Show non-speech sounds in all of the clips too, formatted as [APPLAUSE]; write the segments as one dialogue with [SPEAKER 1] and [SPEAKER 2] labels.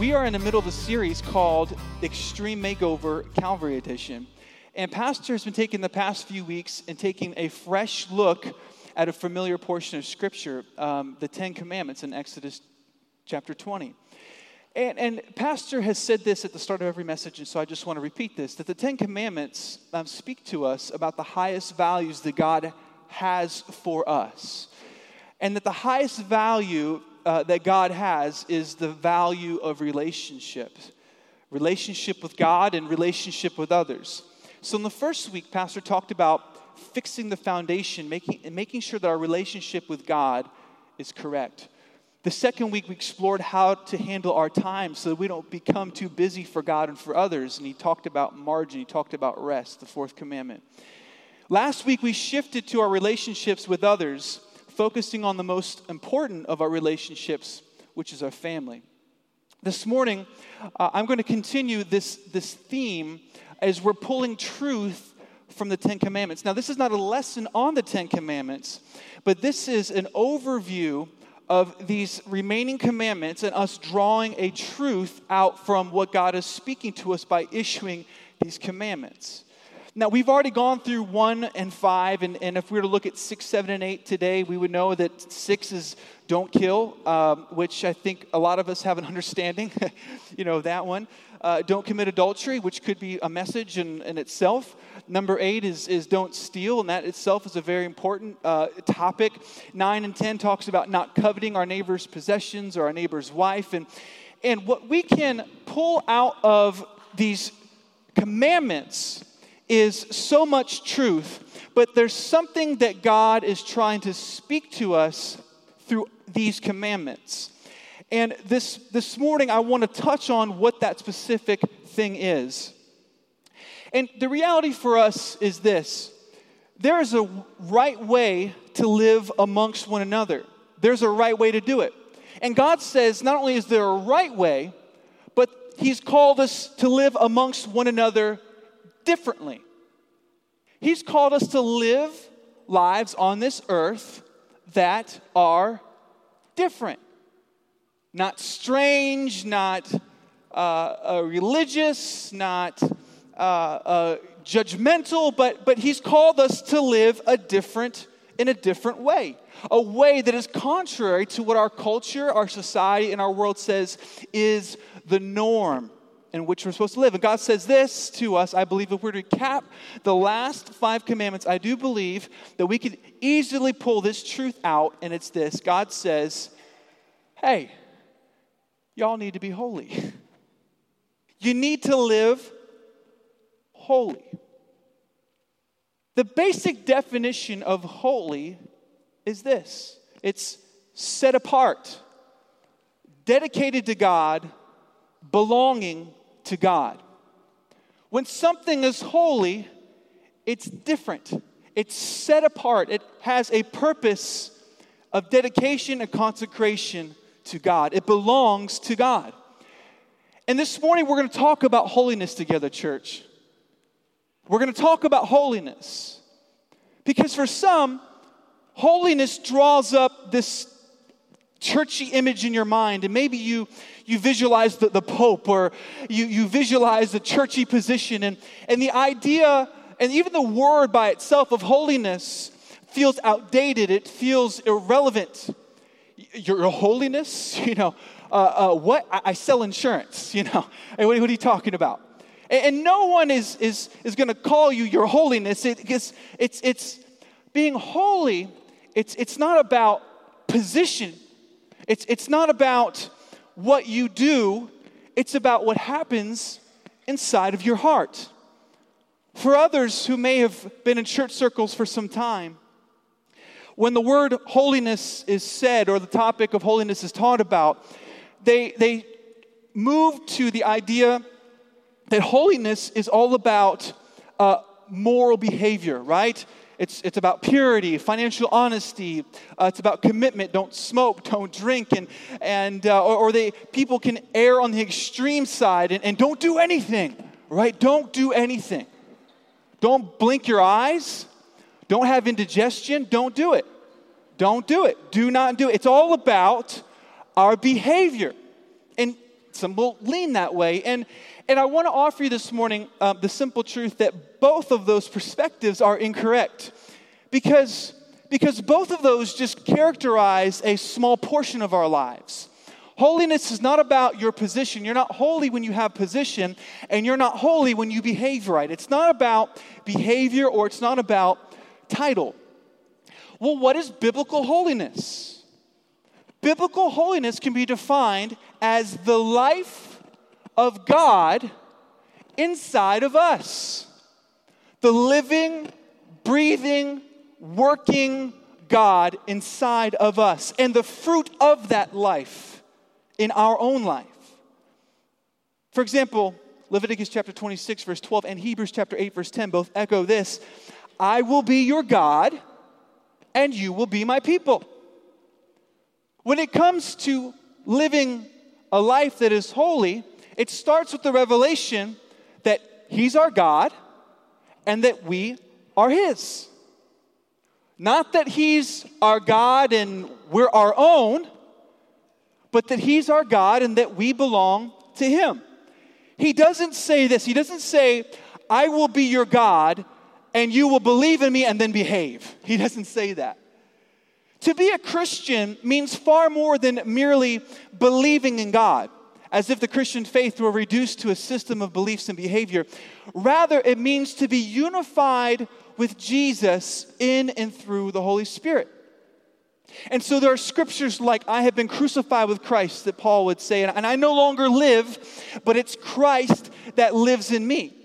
[SPEAKER 1] We are in the middle of a series called Extreme Makeover Calvary Edition. And Pastor has been taking the past few weeks and taking a fresh look at a familiar portion of Scripture, um, the Ten Commandments in Exodus chapter 20. And, and, Pastor has said this at the start of every message, and so I just want to repeat this that the Ten Commandments um, speak to us about the highest values that God has for us. And that the highest value uh, that God has is the value of relationships relationship with God and relationship with others. So, in the first week, Pastor talked about fixing the foundation, making, and making sure that our relationship with God is correct. The second week, we explored how to handle our time so that we don't become too busy for God and for others. And he talked about margin, he talked about rest, the fourth commandment. Last week, we shifted to our relationships with others focusing on the most important of our relationships, which is our family. This morning, uh, I'm going to continue this, this theme as we're pulling truth from the Ten Commandments. Now, this is not a lesson on the Ten Commandments, but this is an overview of these remaining commandments and us drawing a truth out from what God is speaking to us by issuing these commandments. Now, we've already gone through one and five, and, and if we were to look at six, seven, and eight today, we would know that six is don't kill, um, which I think a lot of us have an understanding, [LAUGHS] you know, that one. Uh, don't commit adultery, which could be a message in, in, itself. Number eight is, is don't steal, and that itself is a very important uh, topic. Nine and ten talks about not coveting our neighbor's possessions or our neighbor's wife. And, and what we can pull out of these commandments is so much truth, but there's something that God is trying to speak to us through these commandments. And this, this morning, I want to touch on what that specific thing is. And the reality for us is this there is a right way to live amongst one another, there's a right way to do it. And God says not only is there a right way, but He's called us to live amongst one another differently. He's called us to live lives on this earth that are different, not strange, not uh, uh, religious, not uh, uh, judgmental, but, but He's called us to live a different in a different way, a way that is contrary to what our culture, our society, and our world says is the norm in which we're supposed to live. And God says this to us. I believe if we're to cap the last five commandments, I do believe that we could easily pull this truth out, and it's this God says, hey, y'all need to be holy. You need to live holy. The basic definition of holy is this it's set apart, dedicated to God, belonging to God. When something is holy, it's different. It's set apart. It has a purpose of dedication and consecration to God. It belongs to God. And this morning we're going to talk about holiness together, church. We're going to talk about holiness. Because for some, holiness draws up this churchy image in your mind, and maybe you you visualize the, the Pope or you, you visualize the churchy position. And, and the idea, and even the word by itself of holiness feels outdated, it feels irrelevant. Your, holiness, [LAUGHS] you know, uh, uh, what? I, I, sell insurance, [LAUGHS] you know. What, what, are you talking about? And, and no one is, is, is going to call you your holiness. It, it's, it's, it's being holy, it's, it's not about position. It's, it's not about what you do, it's about what happens inside of your heart. For others who may have been in church circles for some time, when the word holiness is said or the topic of holiness is taught about, they, they move to the idea that holiness is all about uh, moral behavior, right? It's, it's about purity, financial honesty. Uh, it's about commitment. Don't smoke, don't drink. And, and, uh, or, or, they, people can err on the extreme side and, and don't do anything, right? Don't do anything. Don't blink your eyes. Don't have indigestion. Don't do it. Don't do it. Do not do it. It's all about our behavior. And some will lean that way. And, and I want to offer you this morning uh, the simple truth that both of those perspectives are incorrect. Because, because both of those just characterize a small portion of our lives. Holiness is not about your position. You're not holy when you have position, and you're not holy when you behave right. It's not about behavior or it's not about title. Well, what is biblical holiness? Biblical holiness can be defined as the life of God inside of us. The living, breathing, working God inside of us, and the fruit of that life in our own life. For example, Leviticus chapter 26, verse 12, and Hebrews chapter 8, verse 10 both echo this I will be your God, and you will be my people. When it comes to living a life that is holy, it starts with the revelation that He's our God and that we are His. Not that He's our God and we're our own, but that He's our God and that we belong to Him. He doesn't say this. He doesn't say, I will be your God and you will believe in me and then behave. He doesn't say that. To be a Christian means far more than merely believing in God, as if the Christian faith were reduced to a system of beliefs and behavior. Rather, it means to be unified with Jesus in and through the Holy Spirit. And so there are scriptures like, I have been crucified with Christ, that Paul would say, and I no longer live, but it's Christ that lives in me.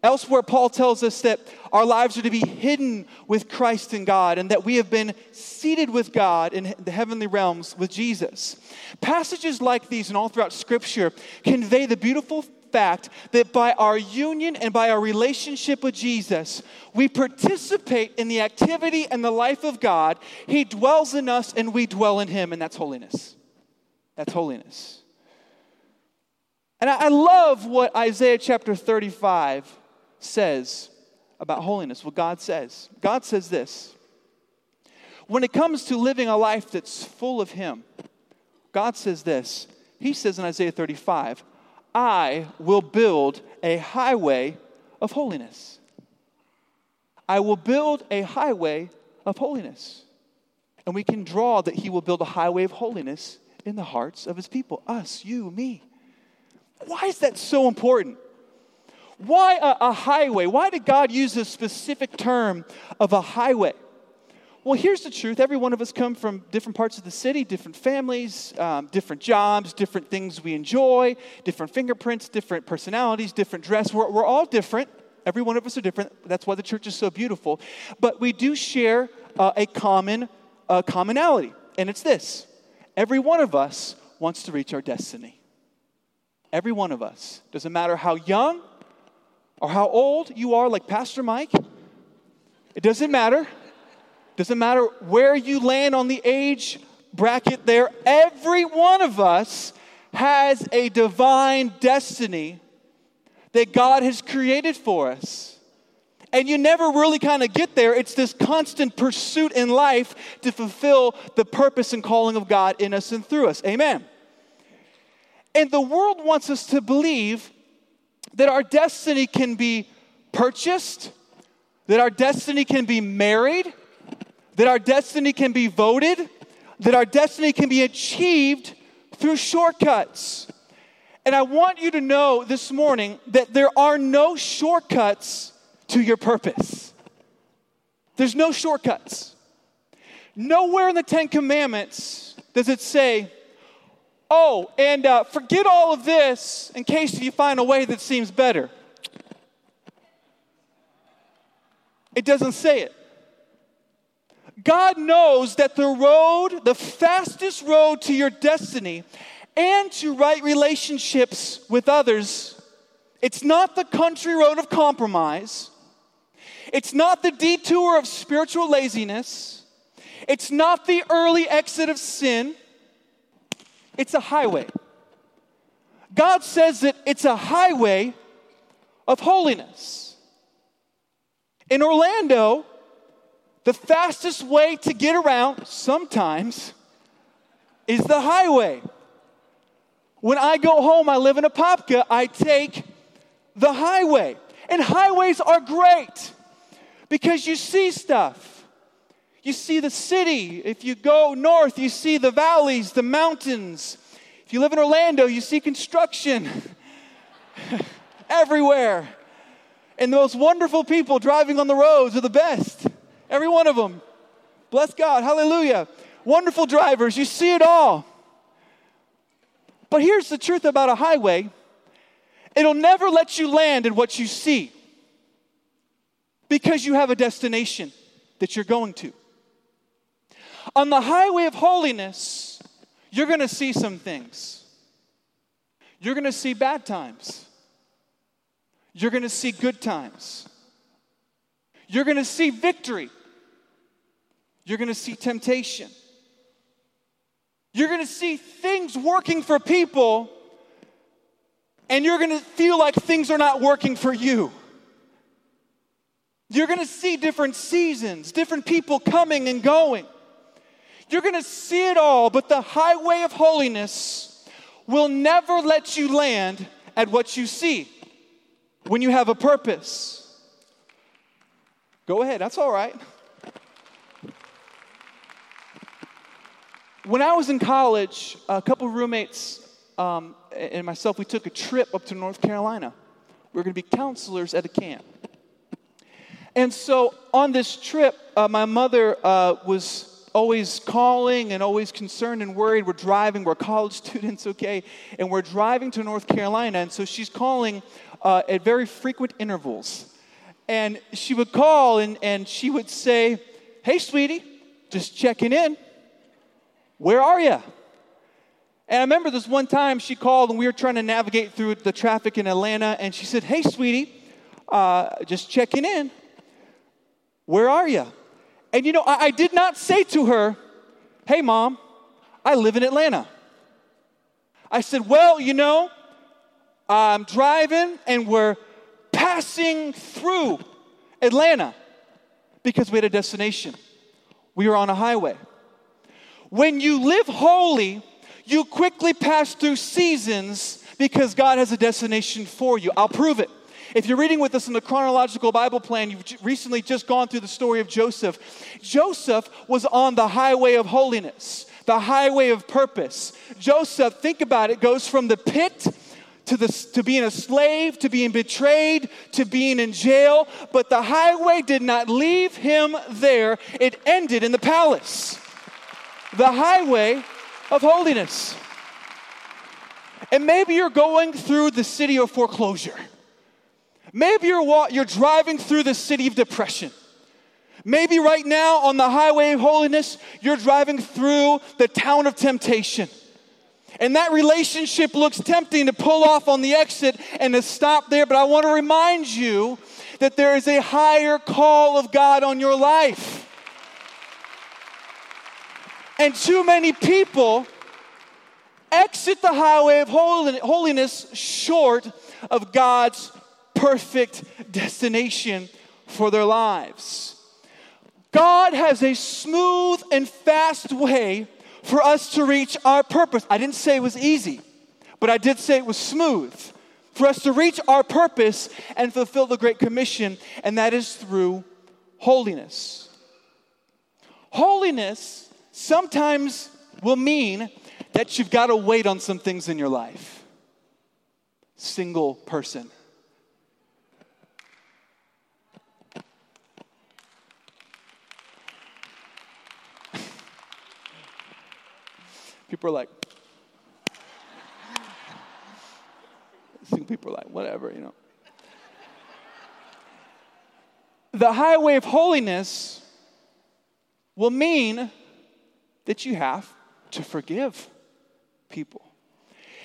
[SPEAKER 1] Elsewhere, Paul tells us that our lives are to be hidden with Christ in God and that we have been seated with God in the heavenly realms with Jesus. Passages like these and all throughout Scripture convey the beautiful fact that by our union and by our relationship with Jesus, we participate in the activity and the life of God. He dwells in us and we dwell in Him, and that's holiness. That's holiness. And I love what Isaiah chapter 35 says about holiness, what God says. God says this When it comes to living a life that's full of Him, God says this. He says in Isaiah 35, I will build a highway of holiness. I will build a highway of holiness. And we can draw that He will build a highway of holiness in the hearts of His people us, you, me. Why is that so important? Why a, a highway? Why did God use a specific term of a highway? Well, here's the truth. Every one of us come from different parts of the city, different families, um, different jobs, different things we enjoy, different fingerprints, different personalities, different dress. We're, we're all different. Every one of us are different. That's why the church is so beautiful. But we do share uh, a common uh, commonality, and it's this every one of us wants to reach our destiny. Every one of us. Doesn't matter how young or how old you are, like Pastor Mike, it doesn't matter. Doesn't matter where you land on the age bracket there, every one of us has a divine destiny that God has created for us. And you never really kind of get there. It's this constant pursuit in life to fulfill the purpose and calling of God in us and through us. Amen. And the world wants us to believe that our destiny can be purchased, that our destiny can be married, that our destiny can be voted, that our destiny can be achieved through shortcuts. And I want you to know this morning that there are no shortcuts to your purpose. There's no shortcuts. Nowhere in the Ten Commandments does it say, oh, and uh, forget all of this in case you find a way that seems better. It doesn't say it. God knows that the road, the fastest road to your destiny and to right relationships with others, it's not the country road of compromise. It's not the detour of spiritual laziness. It's not the early exit of sin. It's a highway. God says that it's a highway of holiness. In Orlando, the fastest way to get around sometimes is the highway. When I go home, I live in Apopka, I take the highway. And highways are great because you see stuff. You see the city. If you go north, you see the valleys, the mountains. If you live in Orlando, you see construction [LAUGHS] everywhere. And the most wonderful people driving on the roads are the best. Every one of them. Bless God. Hallelujah. Wonderful drivers. You see it all. But here's the truth about a highway it'll never let you land in what you see because you have a destination that you're going to. On the highway of holiness, you're going to see some things. You're going to see bad times. You're going to see good times. You're going to see victory. You're going to see temptation. You're going to see things working for people, and you're going to feel like things are not working for you. You're going to see different seasons, different people coming and going. You're going to see it all, but the highway of holiness will never let you land at what you see when you have a purpose. Go ahead, that's all right. When I was in college, a couple roommates um, and myself, we took a trip up to North Carolina. We were going to be counselors at a camp. And so on this trip, uh, my mother uh, was always calling and always concerned and worried. We're driving, we're college [LAUGHS] students, okay? And we're driving to North Carolina. And so she's calling uh, at very frequent intervals. And she would call and, and she would say, Hey, sweetie, just checking in. Where are you? And I remember this one time she called and we were trying to navigate through the traffic in Atlanta. And she said, Hey, sweetie, uh, just checking in. Where are you? And you know, I, I did not say to her, Hey, mom, I live in Atlanta. I said, Well, you know, I'm driving and we're passing through Atlanta because we had a destination. We were on a highway. When you live holy, you quickly pass through seasons because God has a destination for you. I'll prove it. If you're reading with us in the chronological Bible plan, you've recently just gone through the story of Joseph. Joseph was on the highway of holiness, the highway of purpose. Joseph, think about it, goes from the pit to, the, to being a slave, to being betrayed, to being in jail. But the highway did not leave him there, it ended in the palace. The highway of holiness. And maybe you're going through the city of foreclosure. Maybe you're, you're driving through the city of depression. Maybe right now on the highway of holiness, you're driving through the town of temptation. And that relationship looks tempting to pull off on the exit and to stop there. But I want to remind you that there is a higher call of God on your life. And too many people exit the highway of holiness short of God's perfect destination for their lives. God has a smooth and fast way for us to reach our purpose. I didn't say it was easy, but I did say it was smooth. For us to reach our purpose and fulfill the Great Commission, and that is through holiness. Holiness sometimes will mean that you've got to wait on some things in your life. Single person. People are like, people are like, whatever, you know. The highway of holiness will mean that you have to forgive people.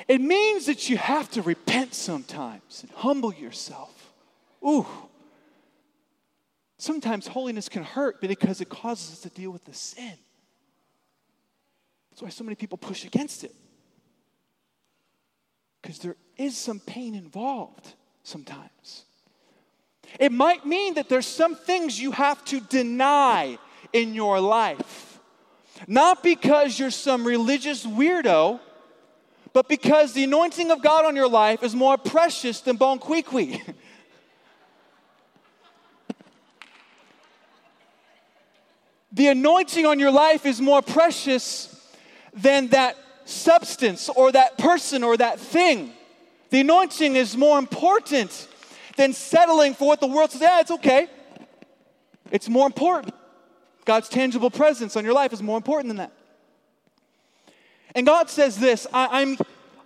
[SPEAKER 1] It means that you have to repent sometimes and humble yourself. Ooh. Sometimes holiness can hurt because it causes us to deal with the sin. That's why so many people push against it. Because there is some pain involved sometimes. It might mean that there's some things you have to deny in your life. Not because you're some religious weirdo, but because the anointing of God on your life is more precious than bon qui qui. the anointing on your life is more precious than that substance or that person or that thing. The anointing is more important than settling for what the world says, yeah, it's okay. It's more important. God's tangible presence on your life is more important than that. And God says this I, am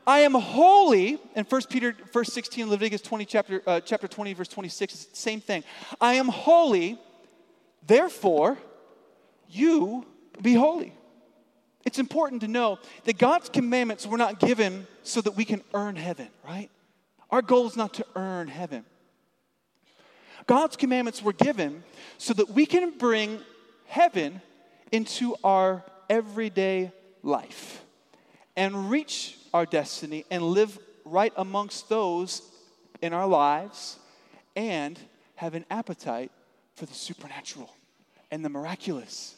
[SPEAKER 1] I am holy, in 1 Peter, verse 16, Leviticus 20, chapter, uh, chapter 20, verse 26, it's the same thing. I am holy, therefore, you be holy. It's important to know that God's commandments were not given so that we can earn heaven, right? Our goal is not to earn heaven. God's commandments were given so that we can bring heaven into our everyday life and reach our destiny and live right amongst those in our lives and have an appetite for the supernatural and the miraculous.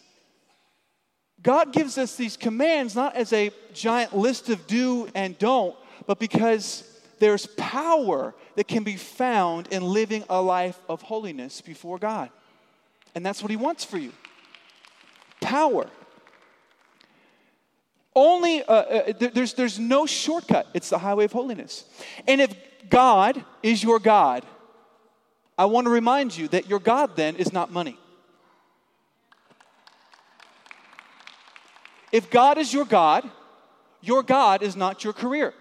[SPEAKER 1] God gives us these commands not as a giant list of do and don't, but because there's power that can be found in living a life of holiness before God. And that's what He wants for you power. Only, uh, uh, there's, there's no shortcut. It's the highway of holiness. And if God is your God, I want to remind you that your God then is not money. If God is your God, your God is not your career.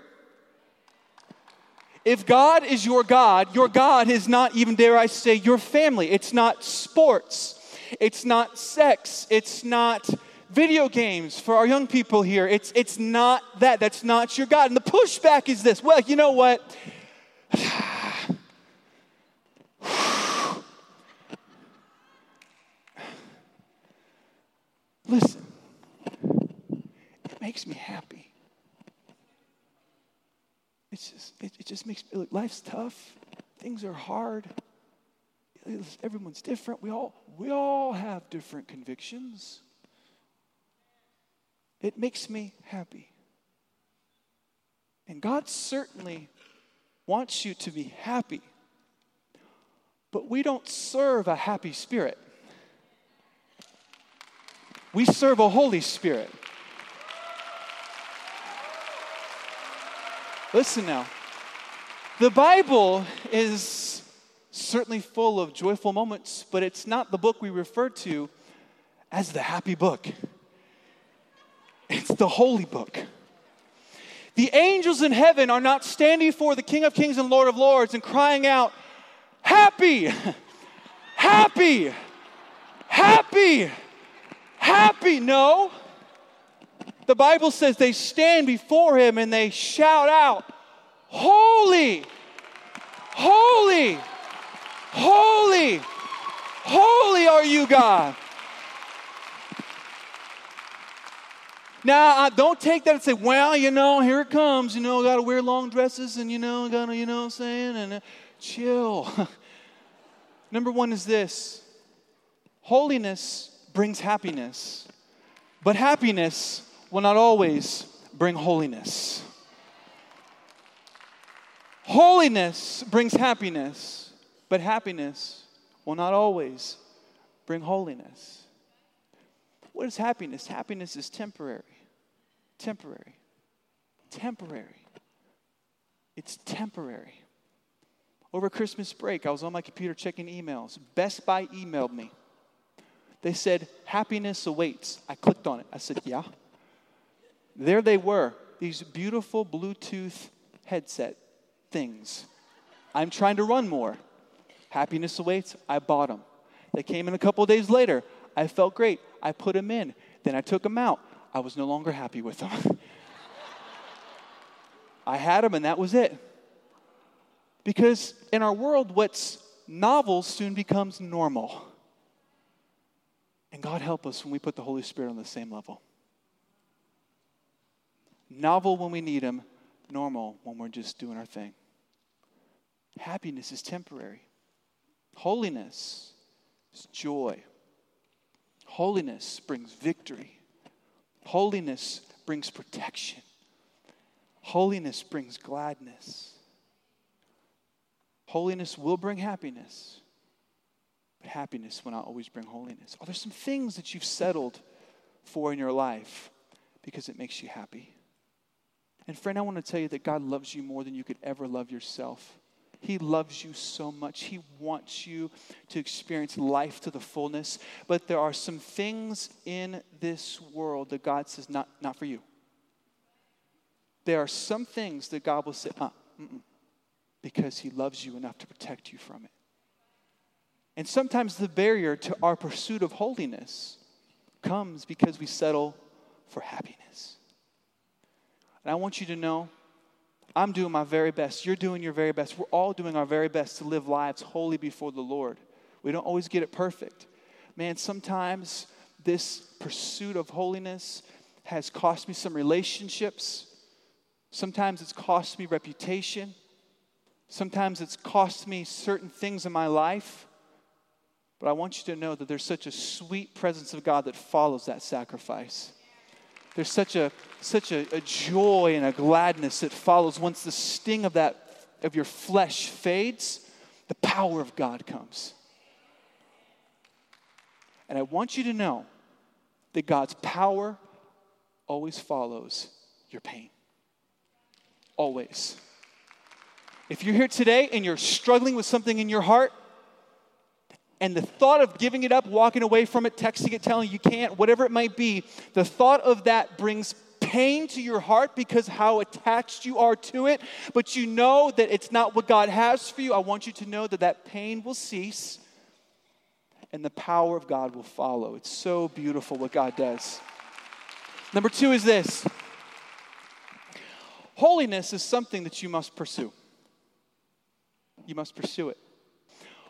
[SPEAKER 1] If God is your God, your God is not even, dare I say, your family. It's not sports. It's not sex. It's not video games for our young people here. It's, it's not that. That's not your God. And the pushback is this well, you know what? [SIGHS] Listen, makes me happy. It's just, it, it just makes me, look, life's tough. Things are hard. Everyone's different. We all, we all have different convictions. It makes me happy. And God certainly wants you to be happy. But we don't serve a happy spirit. We serve a Holy Spirit. Listen now. The Bible is certainly full of joyful moments, but it's not the book we refer to as the happy book. It's the holy book. The angels in heaven are not standing for the King of Kings and Lord of Lords and crying out, Happy, happy, happy, happy. No. The Bible says they stand before him and they shout out, Holy, holy, holy, holy are you, God. Now, I don't take that and say, well, you know, here it comes. You know, got to wear long dresses and, you know, got to, you know what I'm saying? And uh, chill. [LAUGHS] Number one is this holiness brings happiness, but happiness will not always bring holiness. Holiness brings happiness, but happiness will not always bring holiness. What is happiness? Happiness is temporary. Temporary. Temporary. It's temporary. Over Christmas break, I was on my computer checking emails. Best Buy emailed me. They said, Happiness awaits. I clicked on it. I said, Yeah. There they were, these beautiful Bluetooth headset things. I'm trying to run more. Happiness awaits. I bought them. They came in a couple days later. I felt great. I put them in. Then I took them out. I was no longer happy with them. [LAUGHS] I had them and that was it. Because in our world, what's novel soon becomes normal. And God help us when we put the Holy Spirit on the same level. Novel when we need them, normal when we're just doing our thing. Happiness is temporary, holiness is joy. Holiness brings victory, holiness brings protection. Holiness brings gladness. Holiness will bring happiness, but happiness will not always bring holiness. Are there some things that you've settled for in your life because it makes you happy? And friend, I want to tell you that God loves you more than you could ever love yourself. He loves you so much. He wants you to experience life to the fullness. But there are some things in this world that God says, not, not for you there are some things that God will say, uh, because He loves you enough to protect you from it. And sometimes the barrier to our pursuit of holiness comes because we settle for happiness. And I want you to know I'm doing my very best. You're doing your very best. We're all doing our very best to live lives holy before the Lord. We don't always get it perfect. Man, sometimes this pursuit of holiness has cost me some relationships. Sometimes it's cost me reputation. Sometimes it's cost me certain things in my life. But I want you to know that there's such a sweet presence of God that follows that sacrifice. There's such a such a, a joy and a gladness that follows once the sting of that of your flesh fades, the power of God comes. And I want you to know that God's power always follows your pain always. If you're here today and you're struggling with something in your heart, and the thought of giving it up, walking away from it, texting it, telling you can't, whatever it might be, the thought of that brings pain to your heart because how attached you are to it, but you know that it's not what God has for you. I want you to know that that pain will cease and the power of God will follow. It's so beautiful what God does. Number two is this Holiness is something that you must pursue. You must pursue it.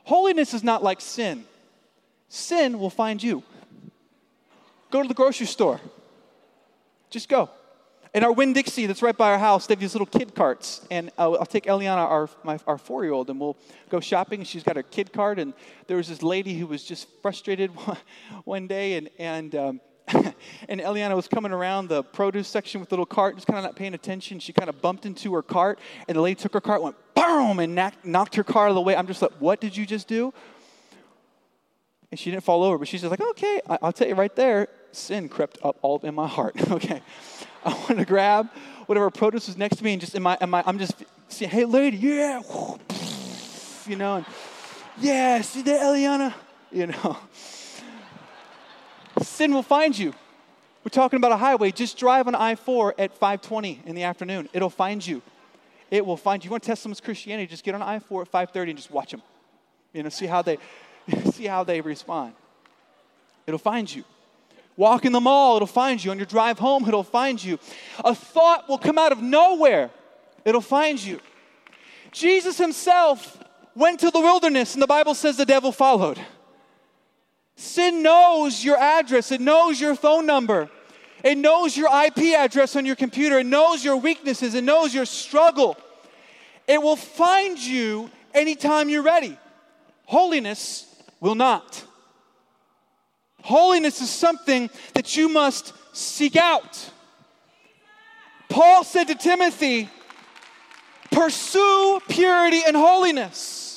[SPEAKER 1] Holiness is not like sin. Sin will find you. Go to the grocery store. Just go. In our Winn Dixie that's right by our house, they have these little kid carts. And I'll, I'll take Eliana, our, my, our four year old, and we'll go shopping. She's got her kid cart. And there was this lady who was just frustrated [LAUGHS] one day. And, and um, [LAUGHS] and Eliana was coming around the produce section with a little cart, just kind of not paying attention. She kind of bumped into her cart, and the lady took her cart, went boom, and knocked her car out of the way. I'm just like, what did you just do? And she didn't fall over, but she's just like, okay, I'll tell you right there, sin crept up all in my heart. [LAUGHS] okay, I want to grab whatever produce was next to me, and just in my, in my I'm just saying, hey, lady, yeah, you know, and yeah, see that, Eliana, you know sin will find you. We're talking about a highway. Just drive on I 4 at 520 in the afternoon. It'll find you. It will find you. You want to test someone's Christianity? Just get on I 4 at 530 and just watch them. You know, see how they [LAUGHS] see how they respond. It'll find you. Walk in the mall, it'll find you. On your drive home, it'll find you. A thought will come out of nowhere, it'll find you. Jesus himself went to the wilderness, and the Bible says the devil followed. Sin knows your address, it knows your phone number, it knows your IP address on your computer, it knows your weaknesses, it knows your struggle. It will find you anytime you're ready. Holiness will not. Holiness is something that you must seek out. Paul said to Timothy, Pursue purity and holiness.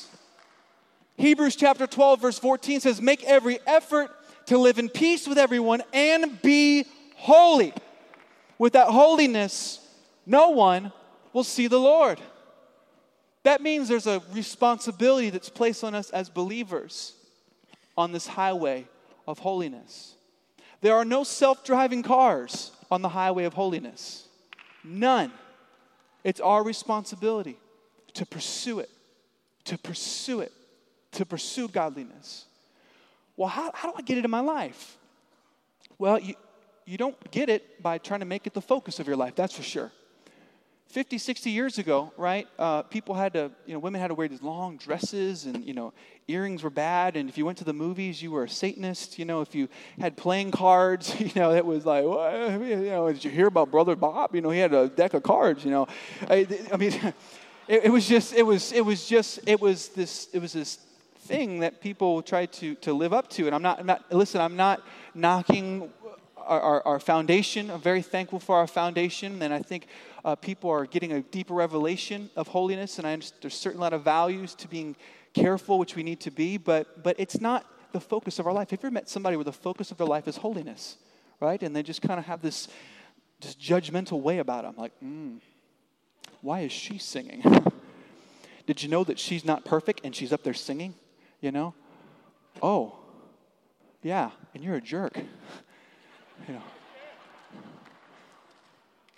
[SPEAKER 1] Hebrews chapter 12, verse 14 says, Make every effort to live in peace with everyone and be holy. Without holiness, no one will see the Lord. That means there's a responsibility that's placed on us as believers on this highway of holiness. There are no self driving cars on the highway of holiness. None. It's our responsibility to pursue it, to pursue it to pursue godliness. Well, how, how do I get it in my life? Well, you, you don't get it by trying to make it the focus of your life, that's for sure. 50, 60 years ago, right, uh, people had to, you know, women had to wear these long dresses and, you know, earrings were bad. And if you went to the movies, you were a Satanist. You know, if you had playing cards, [LAUGHS] you know, it was like, well, [LAUGHS] you know, did you hear about Brother Bob? You know, he had a deck of cards, you know. I, I mean, [LAUGHS] it, it was just, it was, it was just, it was this, it was this thing that people try to, to live up to. And I'm not, I'm not, listen, I'm not knocking our, our, our foundation. I'm very thankful for our foundation, and I think uh, people are getting a deeper revelation of holiness, and I understand there's a certain lot of values to being careful, which we need to be, but, but it's not the focus of our life. Have you ever met somebody where the focus of their life is holiness, right? And they just kind of have this, this judgmental way about them, like, mm, why is she singing? [LAUGHS] Did you know that she's not perfect and she's up there singing? You know? Oh, yeah, and you're a jerk. [LAUGHS] you know.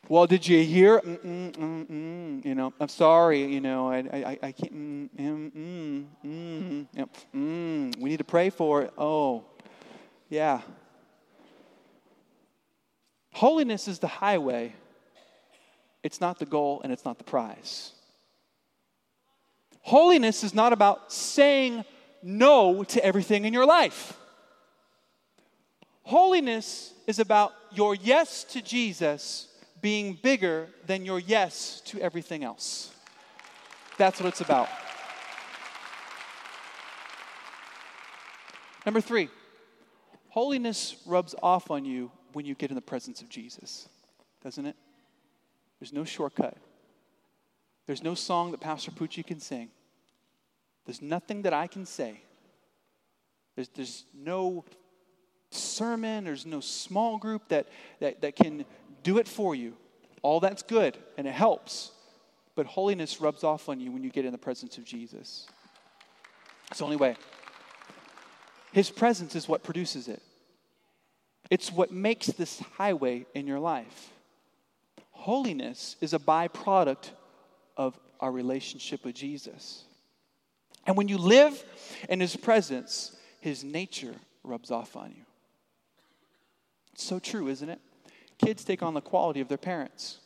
[SPEAKER 1] Well, did you hear? Mm, mm, mm, you know, I'm sorry. You know, I, I, I can't. Mm, mm, mm, mm, mm, we need to pray for it. Oh, yeah. Holiness is the highway. It's not the goal, and it's not the prize. Holiness is not about saying no to everything in your life. Holiness is about your yes to Jesus being bigger than your yes to everything else. That's what it's about. Number three, holiness rubs off on you when you get in the presence of Jesus, doesn't it? There's no shortcut. There's no song that Pastor Pucci can sing. There's nothing that I can say. There's, there's no sermon, there's no small group that, that, that can do it for you. All that's good and it helps. But holiness rubs off on you when you get in the presence of Jesus. It's the only way. His presence is what produces it, it's what makes this highway in your life. Holiness is a byproduct of our relationship with Jesus. And when you live in His presence, His nature rubs off on you. It's so true, isn't it? Kids take on the quality of their parents.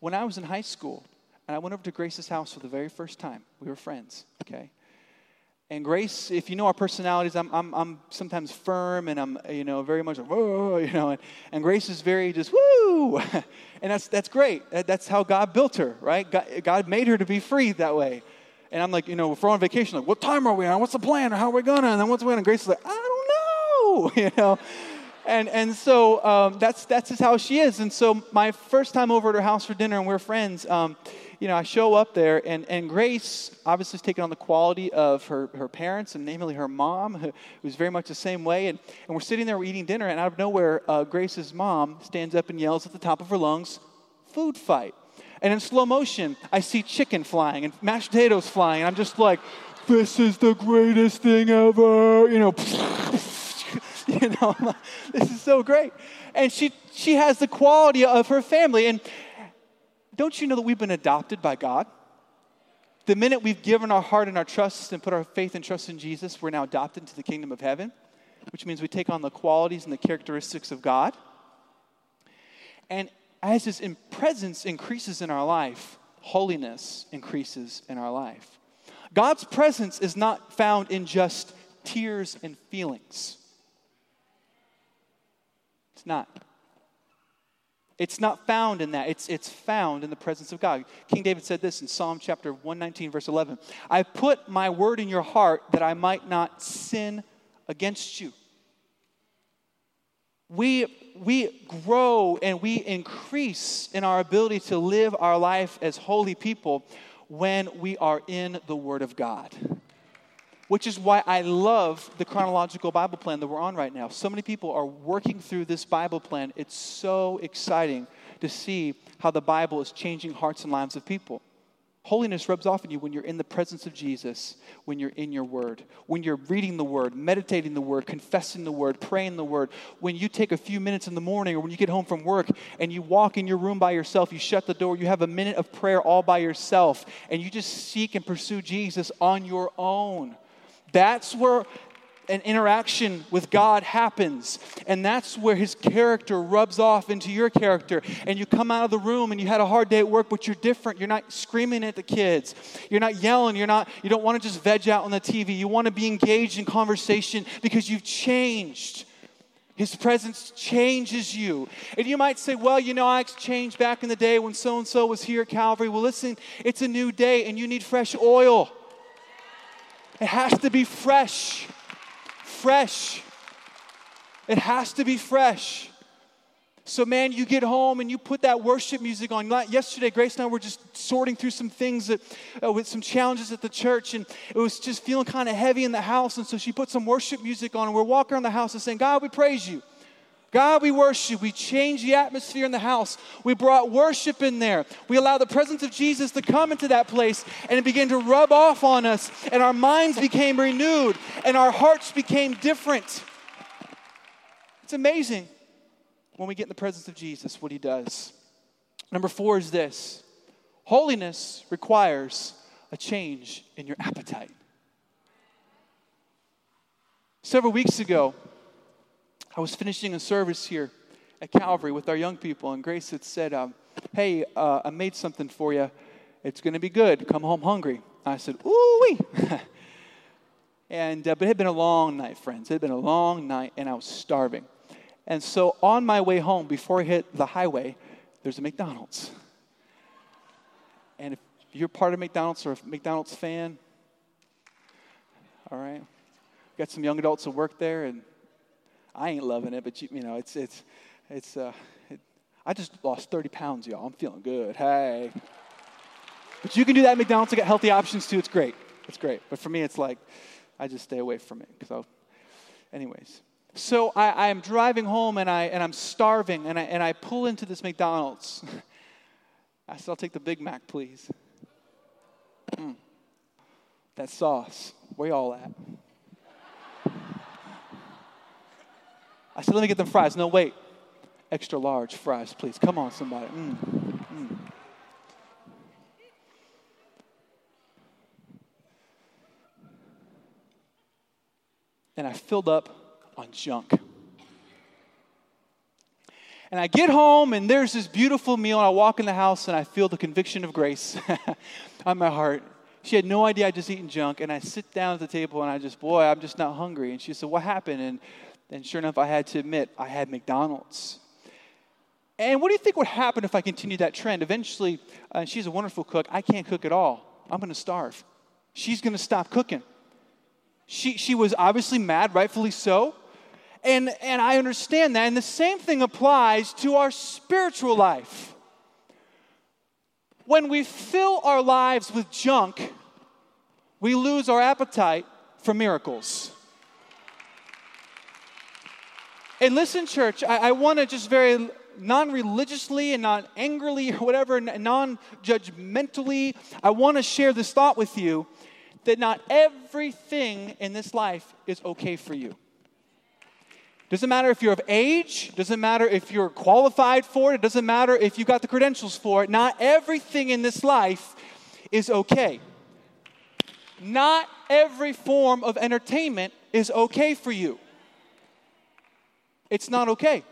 [SPEAKER 1] When I was in high school, and I went over to Grace's house for the very first time, we were friends, okay? And Grace, if you know our personalities, I'm, I'm, I'm sometimes firm and I'm, you know, very much, whoa, you know, and, and Grace is very just, woo! [LAUGHS] and that's, that's great. That's how God built her, right? God, God made her to be free that way. And I'm like, you know, if we're on vacation, like, what time are we on? What's the plan? Or how are we gonna? And then what's the plan? And Grace is like, I don't know, [LAUGHS] you know. And, and so um, that's, that's just how she is. And so my first time over at her house for dinner, and we're friends, um, you know, I show up there, and, and Grace obviously is taking on the quality of her, her parents, and namely her mom, who was very much the same way. And, and we're sitting there, we're eating dinner, and out of nowhere, uh, Grace's mom stands up and yells at the top of her lungs, food fight. And in slow motion, I see chicken flying and mashed potatoes flying, and I'm just like, this is the greatest thing ever, you know. [LAUGHS] you know, this is so great. And she, she has the quality of her family. And don't you know that we've been adopted by God? The minute we've given our heart and our trust and put our faith and trust in Jesus, we're now adopted into the kingdom of heaven, which means we take on the qualities and the characteristics of God. And as His presence increases in our life, holiness increases in our life. God's presence is not found in just tears and feelings. It's not. It's not found in that. It's, it's found in the presence of God. King David said this in Psalm chapter 119, verse 11 I put my word in your heart that I might not sin against you. We, we grow and we increase in our ability to live our life as holy people when we are in the Word of God which is why I love the chronological Bible plan that we're on right now. So many people are working through this Bible plan. It's so exciting to see how the Bible is changing hearts and lives of people. Holiness rubs off on you when you're in the presence of Jesus, when you're in your word, when you're reading the word, meditating the word, confessing the word, praying the word. When you take a few minutes in the morning or when you get home from work and you walk in your room by yourself, you shut the door, you have a minute of prayer all by yourself, and you just seek and pursue Jesus on your own. That's where an interaction with God happens. And that's where his character rubs off into your character. And you come out of the room and you had a hard day at work, but you're different. You're not screaming at the kids. You're not yelling. You're not, you don't want to just veg out on the TV. You want to be engaged in conversation because you've changed. His presence changes you. And you might say, well, you know, I changed back in the day when so and so was here at Calvary. Well, listen, it's a new day and you need fresh oil. It has to be fresh. Fresh. It has to be fresh. So, man, you get home and you put that worship music on. Yesterday, Grace and I were just sorting through some things that, uh, with some challenges at the church, and it was just feeling kind of heavy in the house. And so she put some worship music on, and we're walking around the house and saying, God, we praise you. God, we worship. We change the atmosphere in the house. We brought worship in there. We allow the presence of Jesus to come into that place and it began to rub off on us. And our minds became renewed and our hearts became different. It's amazing when we get in the presence of Jesus what he does. Number four is this holiness requires a change in your appetite. Several weeks ago, I was finishing a service here at Calvary with our young people, and Grace had said, um, Hey, uh, I made something for you. It's going to be good. Come home hungry. I said, Ooh wee. [LAUGHS] and, uh, but it had been a long night, friends. It had been a long night, and I was starving. And so on my way home, before I hit the highway, there's a McDonald's. And if you're part of McDonald's or a McDonald's fan, all right, got some young adults who work there, and I ain't loving it, but you, you know, it's, it's, it's, uh, it, I just lost 30 pounds, y'all. I'm feeling good. Hey. But you can do that at McDonald's. I got healthy options too. It's great. It's great. But for me, it's like, I just stay away from it. So, anyways. So I, I am driving home and, I, and I'm starving and I, and I pull into this McDonald's. [LAUGHS] I said, I'll take the Big Mac, please. Mm. That sauce, where y'all at? I said, let me get them fries. No, wait. Extra large fries, please. Come on, somebody. Mm, mm. And I filled up on junk. And I get home, and there's this beautiful meal, and I walk in the house, and I feel the conviction of grace [LAUGHS] on my heart. She had no idea I'd just eaten junk, and I sit down at the table, and I just, boy, I'm just not hungry. And she said, What happened? And and sure enough, I had to admit, I had McDonald's. And what do you think would happen if I continued that trend? Eventually, uh, she's a wonderful cook. I can't cook at all. I'm going to starve. She's going to stop cooking. She, she was obviously mad, rightfully so. And, and I understand that. And the same thing applies to our spiritual life. When we fill our lives with junk, we lose our appetite for miracles. And listen, church, I, I want to just very non religiously and not angrily or whatever, non judgmentally, I want to share this thought with you that not everything in this life is okay for you. Doesn't matter if you're of age, doesn't matter if you're qualified for it, it doesn't matter if you got the credentials for it. Not everything in this life is okay. Not every form of entertainment is okay for you it's not okay.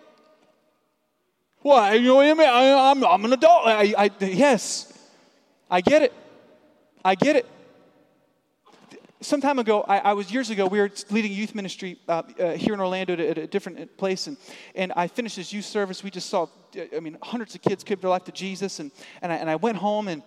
[SPEAKER 1] Why? You know what I mean? I, am I'm, I'm an adult. I, I, yes, I get it. I get it. Some time ago, I, I was years ago, we were leading youth ministry uh, uh, here in Orlando at, at, a different place, and, and I finished this youth service. We just saw, I mean, hundreds of kids give their life to Jesus, and, and, I, and I went home and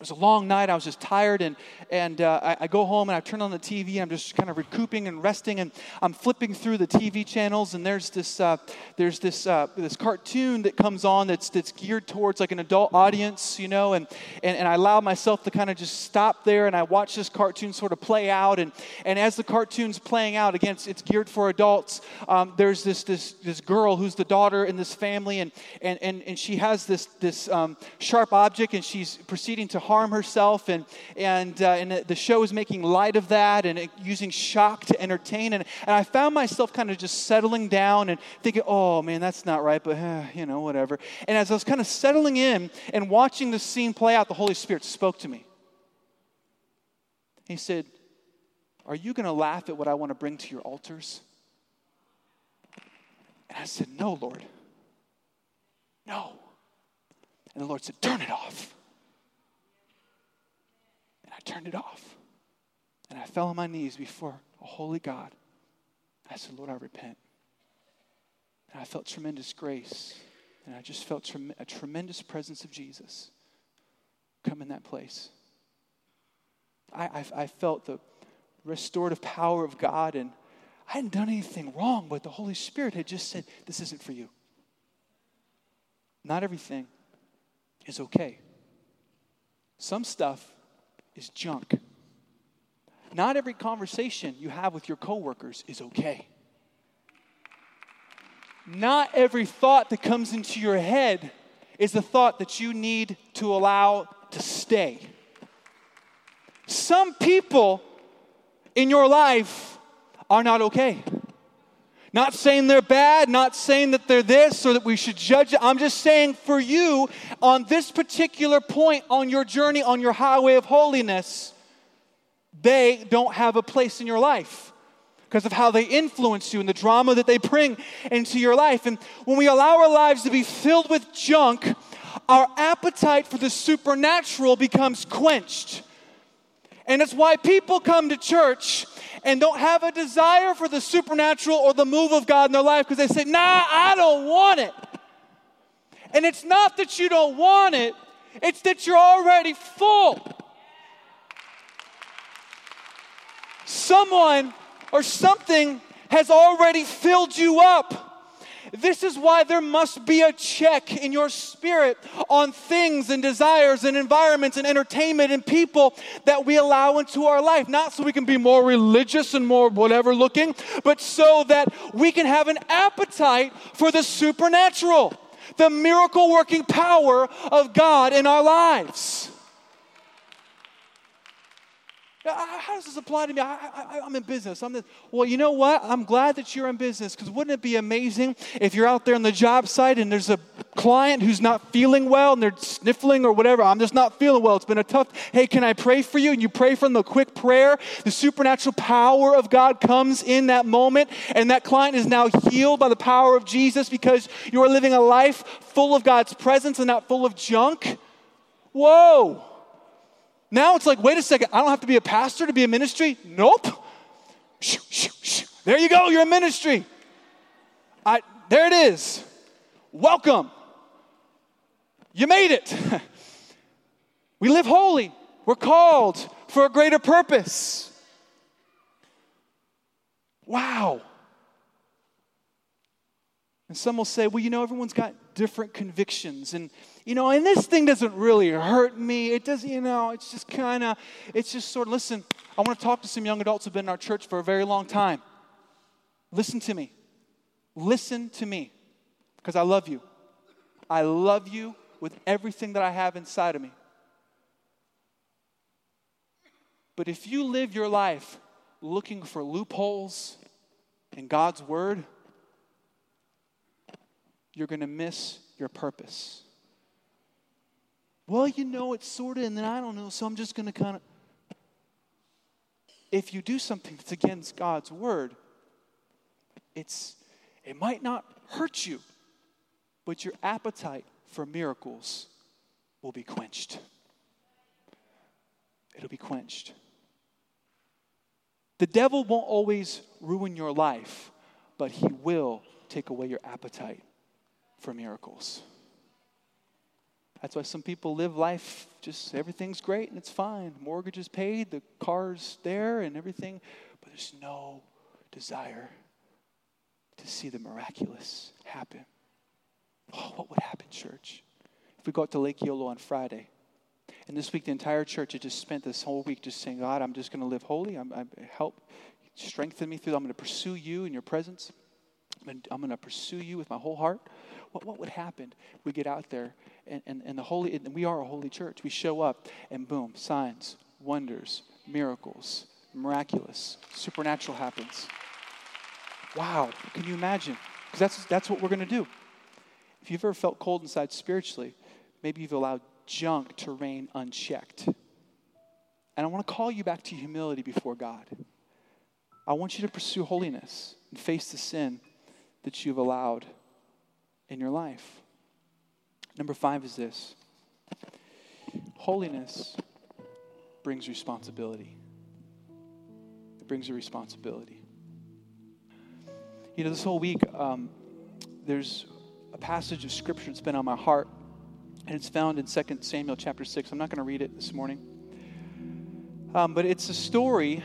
[SPEAKER 1] it was a long night. I was just tired, and, and uh, I, I, go home and I turn on the TV. I'm just kind of recouping and resting, and I'm flipping through the TV channels, and there's this uh, there's this uh, this cartoon that comes on that's that's geared towards like an adult audience, you know, and and, and I allow myself to kind of just stop there and I watch this cartoon sort of play out, and and as the cartoon's playing out, again, it's, it's geared for adults. Um, there's this this this girl who's the daughter in this family, and and and, and she has this this um, sharp object, and she's proceeding to harm herself. And, and, uh, and the show is making light of that and using shock to entertain. And, and I found myself kind of just settling down and thinking, oh man, that's not right, but eh, you know, whatever. And as I was kind of settling in and watching the scene play out, the Holy Spirit spoke to me. He said, Are you going to laugh at what I want to bring to your altars? And I said, No, Lord. No. And the Lord said, Turn it off. I turned it off. And I fell on my knees before a holy God. I said, Lord, I repent. And I felt tremendous grace. And I just felt trem- a tremendous presence of Jesus come in that place. I, I, I felt the restorative power of God, and I hadn't done anything wrong, but the Holy Spirit had just said, This isn't for you. not everything is okay. Some stuff is junk. Not every conversation you have with your coworkers is okay. Not every thought that comes into your head is a thought that you need to allow to stay. Some people in your life are not okay. Not saying they're bad, not saying that they're this or that we should judge it. I'm just saying for you, on this particular point on your journey, on your highway of holiness, they don't have a place in your life because of how they influence you and the drama that they bring into your life. And when we allow our lives to be filled with junk, our appetite for the supernatural becomes quenched. And it's why people come to church and don't have a desire for the supernatural or the move of God in their life because they say, nah, I don't want it. And it's not that you don't want it, it's that you're already full. Someone or something has already filled you up. This is why there must be a check in your spirit on things and desires and environments and entertainment and people that we allow into our life. Not so we can be more religious and more whatever looking, but so that we can have an appetite for the supernatural, the miracle working power of God in our lives. How does this apply to me? I, am in business. I'm this. Well, you know what? I'm glad that you're in business because wouldn't it be amazing if you're out there on the job site and there's a client who's not feeling well and they're sniffling or whatever? I'm just not feeling well. It's been a tough. Hey, can I pray for you? And you pray from the quick prayer. The supernatural power of God comes in that moment, and that client is now healed by the power of Jesus because you are living a life full of God's presence and not full of junk. Whoa. Now it's like, wait a second, I don't have to be a pastor to be a ministry? Nope. There you go, you're a ministry. I, there it is. Welcome. You made it. [LAUGHS] we live holy. We're called for a greater purpose. Wow. And some will say, well, you know, everyone's got different convictions. And, you know, and this thing doesn't really hurt me. It does, you know, it's just kind of, it's just sort of, listen, I want to talk to some young adults who've been in our church for a very long time. Listen to me. Listen to me because I love you. I love you with everything that I have inside of me. But if you live your life looking for loopholes in God's word, you're going to miss your purpose. Well, you know, it's sort of, and then I don't know, so I'm just going to kind of. If you do something that's against God's word, it's it might not hurt you, but your appetite for miracles will be quenched. It'll be quenched. The devil won't always ruin your life, but he will take away your appetite for miracles. That's why some people live life just everything's great and it's fine. Mortgage is paid, the car's there and everything, but there's no desire to see the miraculous happen. Oh, what would happen, church, if we go out to Lake Eola on Friday? And this week, the entire church had just spent this whole week just saying, God, I'm just going to live holy. I'm, I'm, help strengthen me through. I'm going to pursue you in your presence. I'm going to pursue you with my whole heart what, what would happen we get out there and, and, and the holy, and we are a holy church. We show up and boom, signs, wonders, miracles, miraculous, supernatural happens. Wow, can you imagine? Because that's, that's what we're going to do. If you've ever felt cold inside spiritually, maybe you've allowed junk to reign unchecked. And I want to call you back to humility before God. I want you to pursue holiness and face the sin that you've allowed in your life. Number five is this holiness brings responsibility. It brings a responsibility. You know, this whole week, um, there's a passage of scripture that's been on my heart, and it's found in 2 Samuel chapter 6. I'm not going to read it this morning. Um, but it's a story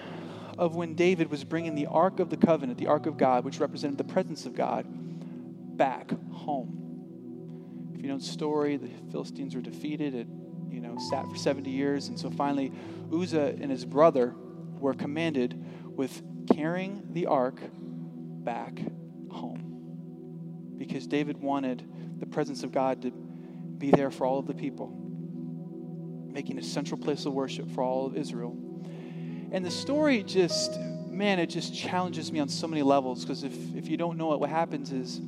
[SPEAKER 1] of when David was bringing the Ark of the Covenant, the Ark of God, which represented the presence of God, back home. If you know the story, the Philistines were defeated. It, you know, sat for 70 years. And so finally, Uzzah and his brother were commanded with carrying the ark back home because David wanted the presence of God to be there for all of the people, making a central place of worship for all of Israel. And the story just, man, it just challenges me on so many levels because if, if you don't know it, what happens is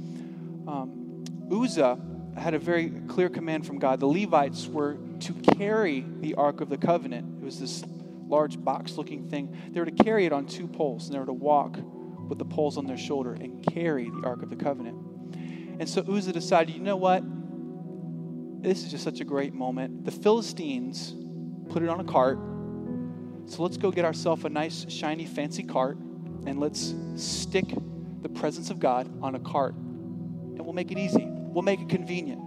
[SPEAKER 1] um, Uzzah had a very clear command from God. The Levites were to carry the Ark of the Covenant. It was this large box looking thing. They were to carry it on two poles, and they were to walk with the poles on their shoulder and carry the Ark of the Covenant. And so Uzzah decided, you know what? This is just such a great moment. The Philistines put it on a cart. So let's go get ourselves a nice, shiny, fancy cart and let's stick the presence of God on a cart. And we'll make it easy, we'll make it convenient.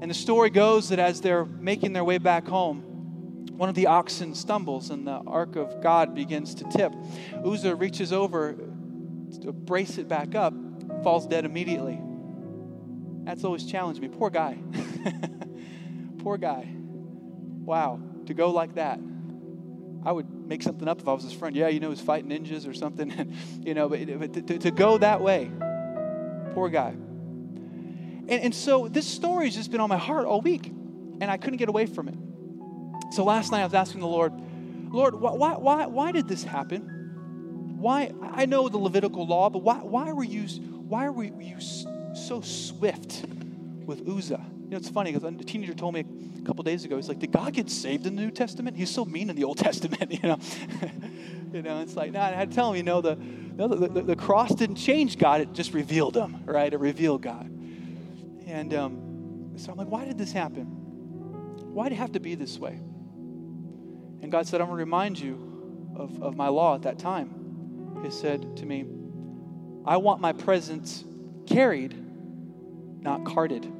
[SPEAKER 1] And the story goes that as they're making their way back home, one of the oxen stumbles and the ark of God begins to tip. Uzzah reaches over to brace it back up, falls dead immediately. That's always challenged me. Poor guy. [LAUGHS] Poor guy. Wow, to go like that. I would make something up if I was his friend. Yeah, you know, he's fighting ninjas or something. And, [LAUGHS] you know, but, but to, to, go that way, poor guy. And, and so this story has just been on my heart all week, and I couldn't get away from it. So last night I was asking the Lord, Lord, why, why, why did this happen? Why? I know the Levitical law, but why, why were you, why were you so swift with Uzzah? You know, it's funny because a teenager told me a couple days ago, he's like, did God get saved in the New Testament? He's so mean in the Old [LAUGHS] Testament, you know. [LAUGHS] you know, it's like, no, I had to tell him, you know, the, the, the, the, cross didn't change God, it just revealed him, right? It revealed God. And um, so I'm like, why did this happen? Why did it have to be this way? And God said, I'm going to remind you of, of my law at that time. He said to me, I want my presence carried, not carted.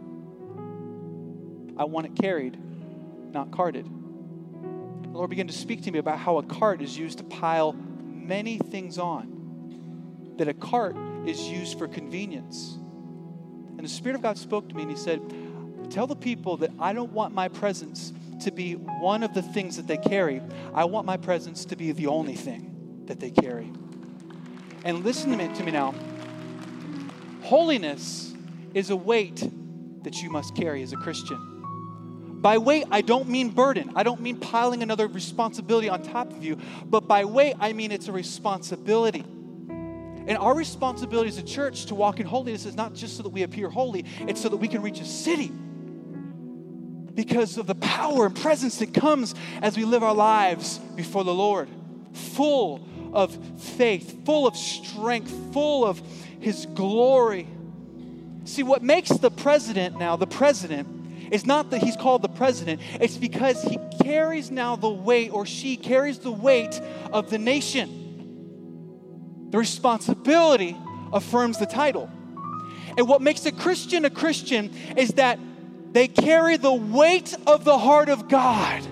[SPEAKER 1] I want it carried, not carted. The Lord began to speak to me about how a cart is used to pile many things on, that a cart is used for convenience. And the Spirit of God spoke to me and He said, Tell the people that I don't want my presence to be one of the things that they carry. I want my presence to be the only thing that they carry. And listen to me, now. Holiness is a weight that you must carry as a Christian. By weight, I don't mean burden. I don't mean piling another responsibility on top of you. But by weight, I mean it's a responsibility. And our responsibility as a church to walk in holiness is not just so that we appear holy, it's so that we can reach a city because of the power and presence that comes as we live our lives before the Lord, full of faith, full of strength, full of His glory. See, what makes the president now the president is not that he's called the president, it's because he carries now the weight, or she carries the weight of the nation. The responsibility affirms the title. And what makes a Christian a Christian is that they carry the weight of the heart of God.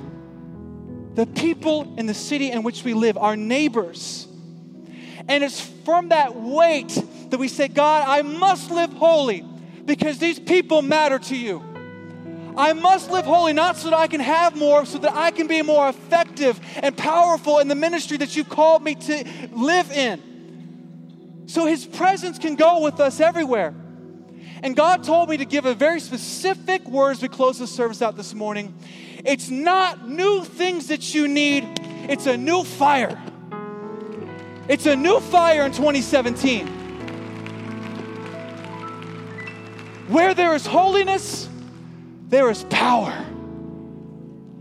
[SPEAKER 1] The people in the city in which we live, our neighbors. And it's from that weight that we say, God, I must live holy because these people matter to you. I must live holy not so that I can have more, so that I can be more effective and powerful in the ministry that you've called me to live in. So his presence can go with us everywhere. And God told me to give a very specific word as we close the service out this morning. It's not new things that you need, it's a new fire. It's a new fire in 2017. Where there is holiness, there is power.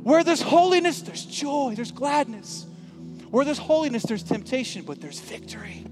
[SPEAKER 1] Where there's holiness, there's joy, there's gladness. Where there's holiness, there's temptation, but there's victory.